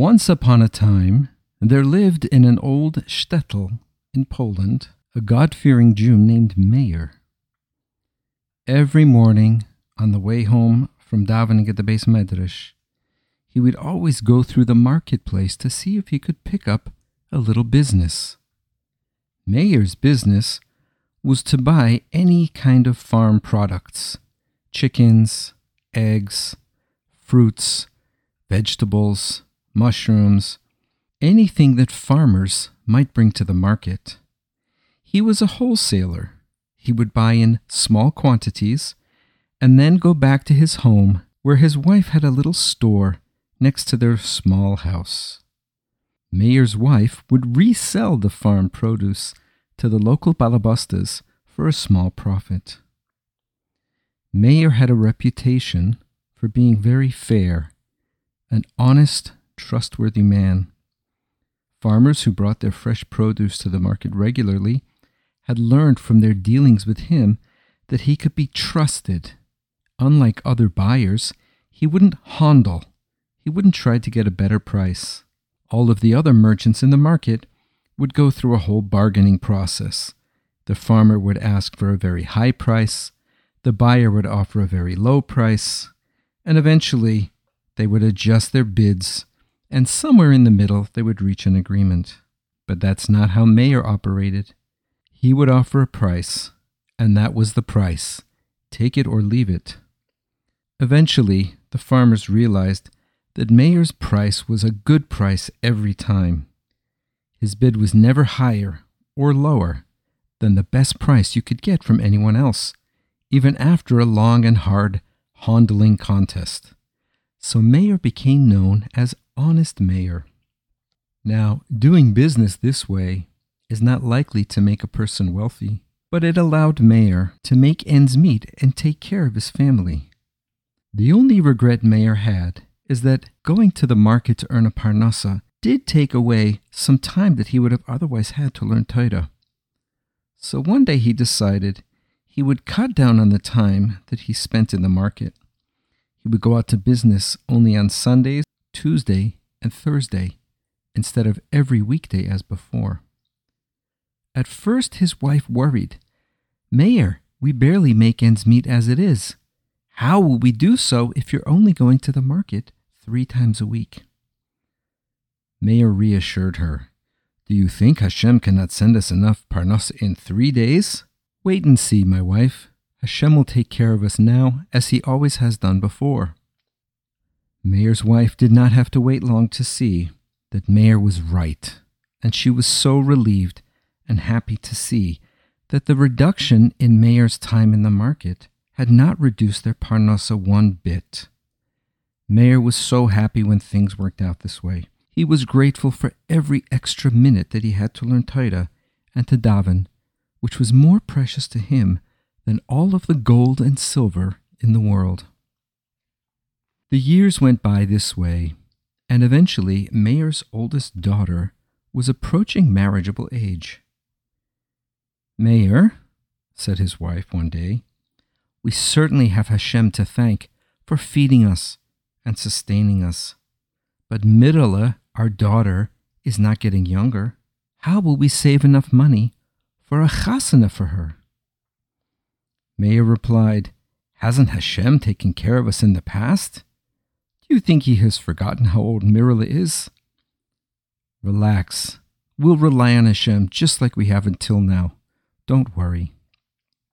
Once upon a time, there lived in an old shtetl in Poland a God fearing Jew named Meir. Every morning, on the way home from davening at the beis medrash, he would always go through the marketplace to see if he could pick up a little business. Meir's business was to buy any kind of farm products chickens, eggs, fruits, vegetables, mushrooms, anything that farmers might bring to the market. He was a wholesaler. He would buy in small quantities and then go back to his home where his wife had a little store next to their small house. Meir's wife would resell the farm produce to the local balabastas for a small profit. Meir had a reputation for being very fair, an honest, trustworthy man. Farmers who brought their fresh produce to the market regularly had learned from their dealings with him that he could be trusted. Unlike other buyers, he wouldn't handle. He wouldn't try to get a better price. All of the other merchants in the market would go through a whole bargaining process. The farmer would ask for a very high price, the buyer would offer a very low price, and eventually they would adjust their bids, and somewhere in the middle they would reach an agreement. But that's not how Meir operated. He would offer a price, and that was the price take it or leave it. Eventually, the farmers realized that Meir's price was a good price every time. His bid was never higher or lower than the best price you could get from anyone else, even after a long and hard handling contest. So Meir became known as Honest Meir. Now, doing business this way is not likely to make a person wealthy, but it allowed Meir to make ends meet and take care of his family. The only regret Meir had is that going to the market to earn a parnassa did take away some time that he would have otherwise had to learn Torah. So one day he decided he would cut down on the time that he spent in the market. He would go out to business only on Sundays, Tuesday, and Thursday, instead of every weekday as before. At first, his wife worried. Meir, we barely make ends meet as it is. How will we do so if you're only going to the market three times a week? Meir reassured her. Do you think Hashem cannot send us enough parnas in three days? Wait and see, my wife. Hashem will take care of us now, as he always has done before. Meir's wife did not have to wait long to see that Meir was right, and she was so relieved and happy to see that the reduction in Meir's time in the market had not reduced their parnasa one bit. Meir was so happy when things worked out this way. He was grateful for every extra minute that he had to learn Torah and to daven, which was more precious to him than all of the gold and silver in the world. The years went by this way, and eventually Meir's oldest daughter was approaching marriageable age. Meir, said his wife one day, we certainly have Hashem to thank for feeding us and sustaining us. But Mirala, our daughter, is not getting younger. How will we save enough money for a chasana for her? Meir replied, Hasn't Hashem taken care of us in the past? You think he has forgotten how old Mirala is? Relax. We'll rely on Hashem just like we have until now. Don't worry.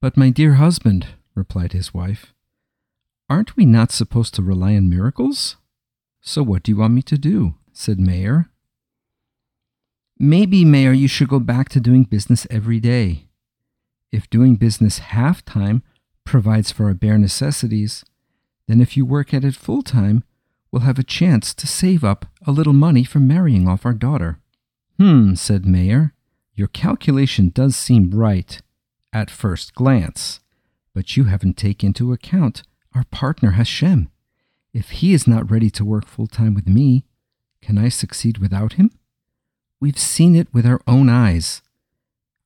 But my dear husband, replied his wife, aren't we not supposed to rely on miracles? So what do you want me to do? said Meir. Maybe, Meir, you should go back to doing business every day. If doing business half time provides for our bare necessities, then if you work at it full time, we'll have a chance to save up a little money for marrying off our daughter. Hmm, said Meir. Your calculation does seem right at first glance, but you haven't taken into account our partner Hashem. If he is not ready to work full time with me, can I succeed without him? We've seen it with our own eyes.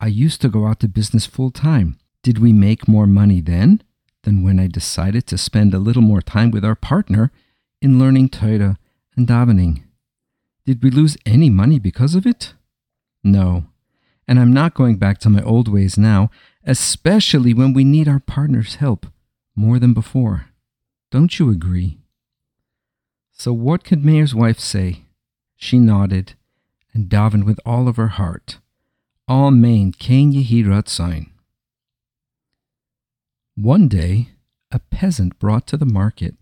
I used to go out to business full time. Did we make more money then than when I decided to spend a little more time with our partner in learning Torah and davening? Did we lose any money because of it? No. And I'm not going back to my old ways now, especially when we need our partner's help more than before. Don't you agree? So, what could Meir's wife say? She nodded and davened with all of her heart. Amen, Ken Yehi sign. One day, a peasant brought to the market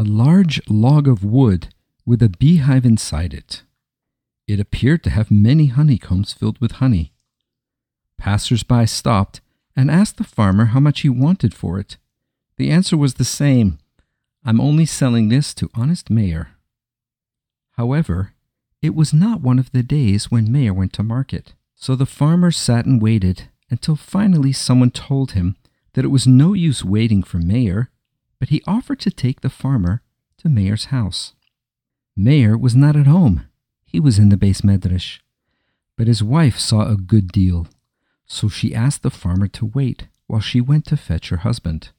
a large log of wood with a beehive inside it. It appeared to have many honeycombs filled with honey. Passers by stopped and asked the farmer how much he wanted for it. The answer was the same I'm only selling this to honest Meir. However, it was not one of the days when Meir went to market, so the farmer sat and waited until finally someone told him that it was no use waiting for Meir, but he offered to take the farmer to Meir's house. Meir was not at home. He was in the beis medrash. But his wife saw a good deal, so she asked the farmer to wait while she went to fetch her husband.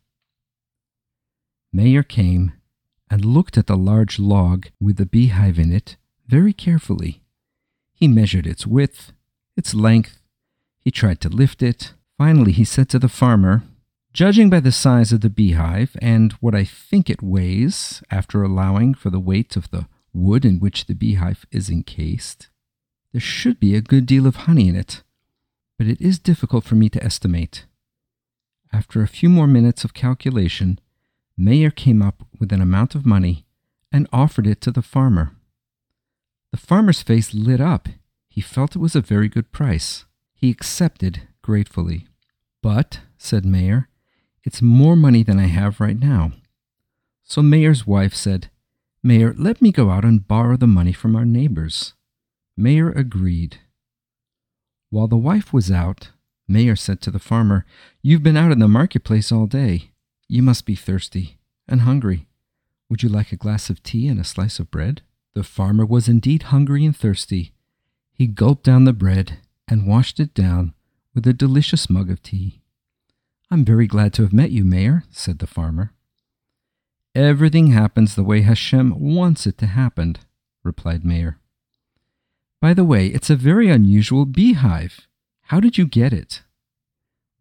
Meir came and looked at the large log with the beehive in it very carefully. He measured its width, its length. He tried to lift it. Finally, he said to the farmer, Judging by the size of the beehive and what I think it weighs, after allowing for the weight of the wood in which the beehive is encased, there should be a good deal of honey in it, but it is difficult for me to estimate. After a few more minutes of calculation, Meir came up with an amount of money and offered it to the farmer. The farmer's face lit up. He felt it was a very good price. He accepted gratefully. But, said Meir, it's more money than I have right now. So Meir's wife said, Meir, let me go out and borrow the money from our neighbors. Meir agreed. While the wife was out, Meir said to the farmer, You've been out in the marketplace all day. You must be thirsty and hungry. Would you like a glass of tea and a slice of bread? The farmer was indeed hungry and thirsty. He gulped down the bread and washed it down with a delicious mug of tea. I'm very glad to have met you, Meir, said the farmer. Everything happens the way Hashem wants it to happen, replied Meir. By the way, it's a very unusual beehive. How did you get it?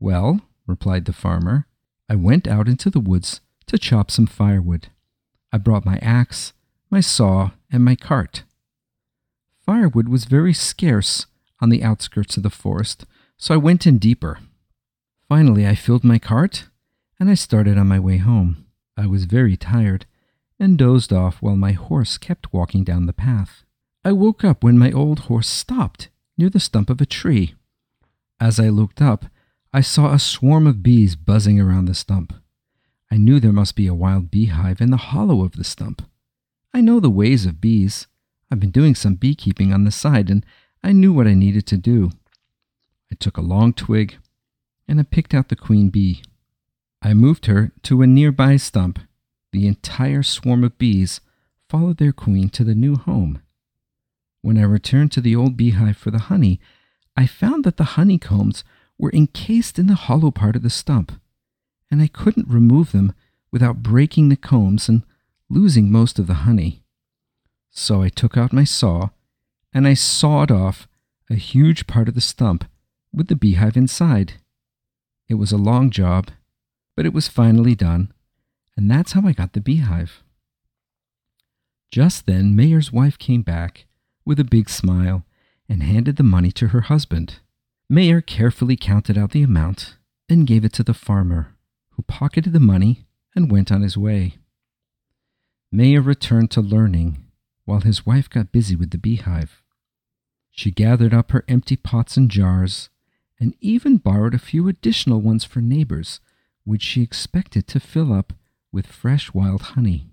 Well, replied the farmer, I went out into the woods to chop some firewood. I brought my axe, my saw, and my cart. Firewood was very scarce on the outskirts of the forest, so I went in deeper. Finally, I filled my cart and I started on my way home. I was very tired and dozed off while my horse kept walking down the path. I woke up when my old horse stopped near the stump of a tree. As I looked up, I saw a swarm of bees buzzing around the stump. I knew there must be a wild beehive in the hollow of the stump. I know the ways of bees. I've been doing some beekeeping on the side, and I knew what I needed to do. I took a long twig and I picked out the queen bee. I moved her to a nearby stump. The entire swarm of bees followed their queen to the new home. When I returned to the old beehive for the honey, I found that the honeycombs were encased in the hollow part of the stump, and I couldn't remove them without breaking the combs and losing most of the honey. So I took out my saw and I sawed off a huge part of the stump with the beehive inside. It was a long job, but it was finally done, and that's how I got the beehive. Just then, Meir's wife came back with a big smile and handed the money to her husband. Meir carefully counted out the amount and gave it to the farmer, who pocketed the money and went on his way. Meir returned to learning while his wife got busy with the beehive. She gathered up her empty pots and jars and even borrowed a few additional ones for neighbors, which she expected to fill up with fresh wild honey.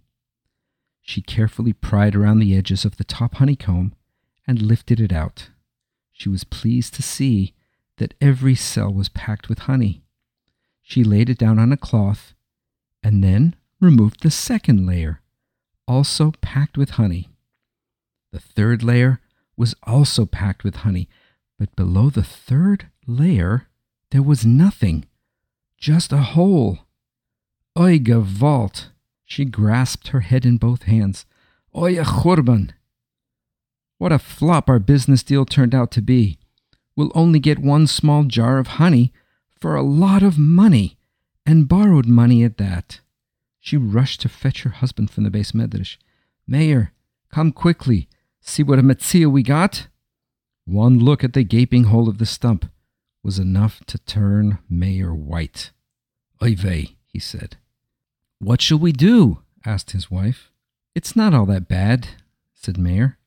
She carefully pried around the edges of the top honeycomb and lifted it out. She was pleased to see that every cell was packed with honey. She laid it down on a cloth and then removed the second layer, also packed with honey. The third layer was also packed with honey, but below the third layer, there was nothing, just a hole. Oi vault! She grasped her head in both hands. Oye churban! What a flop our business deal turned out to be. We'll only get one small jar of honey for a lot of money, and borrowed money at that. She rushed to fetch her husband from the beis medrash. Meir, come quickly. See what a metzia we got? One look at the gaping hole of the stump was enough to turn Meir white. Oy vey, he said. What shall we do? asked his wife. It's not all that bad, said Meir.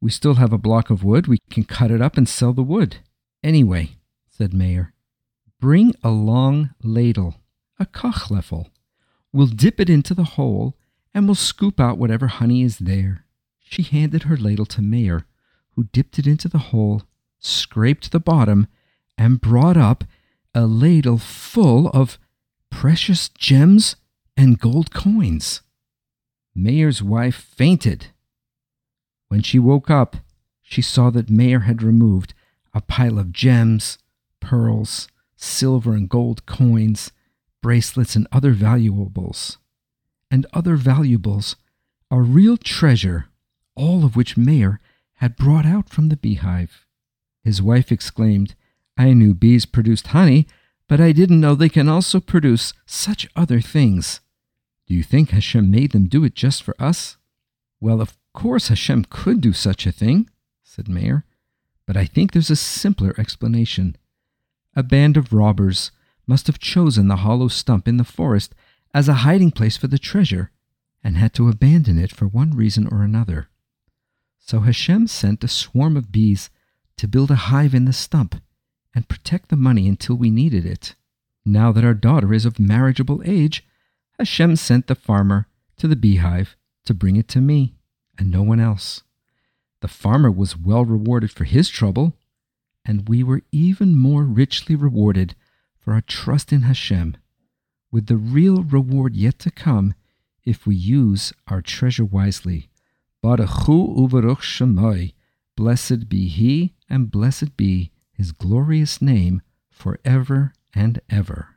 We still have a block of wood. We can cut it up and sell the wood. Anyway, said Meir, bring a long ladle, a kochleffel. We'll dip it into the hole and we'll scoop out whatever honey is there. She handed her ladle to Meir, who dipped it into the hole, scraped the bottom, and brought up a ladle full of precious gems and gold coins. Meir's wife fainted. When she woke up, she saw that Meir had removed a pile of gems, pearls, silver and gold coins, bracelets, and other valuables. And other valuables, a real treasure, all of which Meir had brought out from the beehive. His wife exclaimed, I knew bees produced honey, but I didn't know they can also produce such other things. Do you think Hashem made them do it just for us? Well, of course Hashem could do such a thing, said Meir, but I think there's a simpler explanation. A band of robbers must have chosen the hollow stump in the forest as a hiding place for the treasure and had to abandon it for one reason or another. So Hashem sent a swarm of bees to build a hive in the stump and protect the money until we needed it. Now that our daughter is of marriageable age, Hashem sent the farmer to the beehive to bring it to me and no one else. The farmer was well rewarded for his trouble, and we were even more richly rewarded for our trust in Hashem, with the real reward yet to come if we use our treasure wisely. Baruchu uvaruch shemai. Blessed be he, and blessed be his glorious name forever and ever.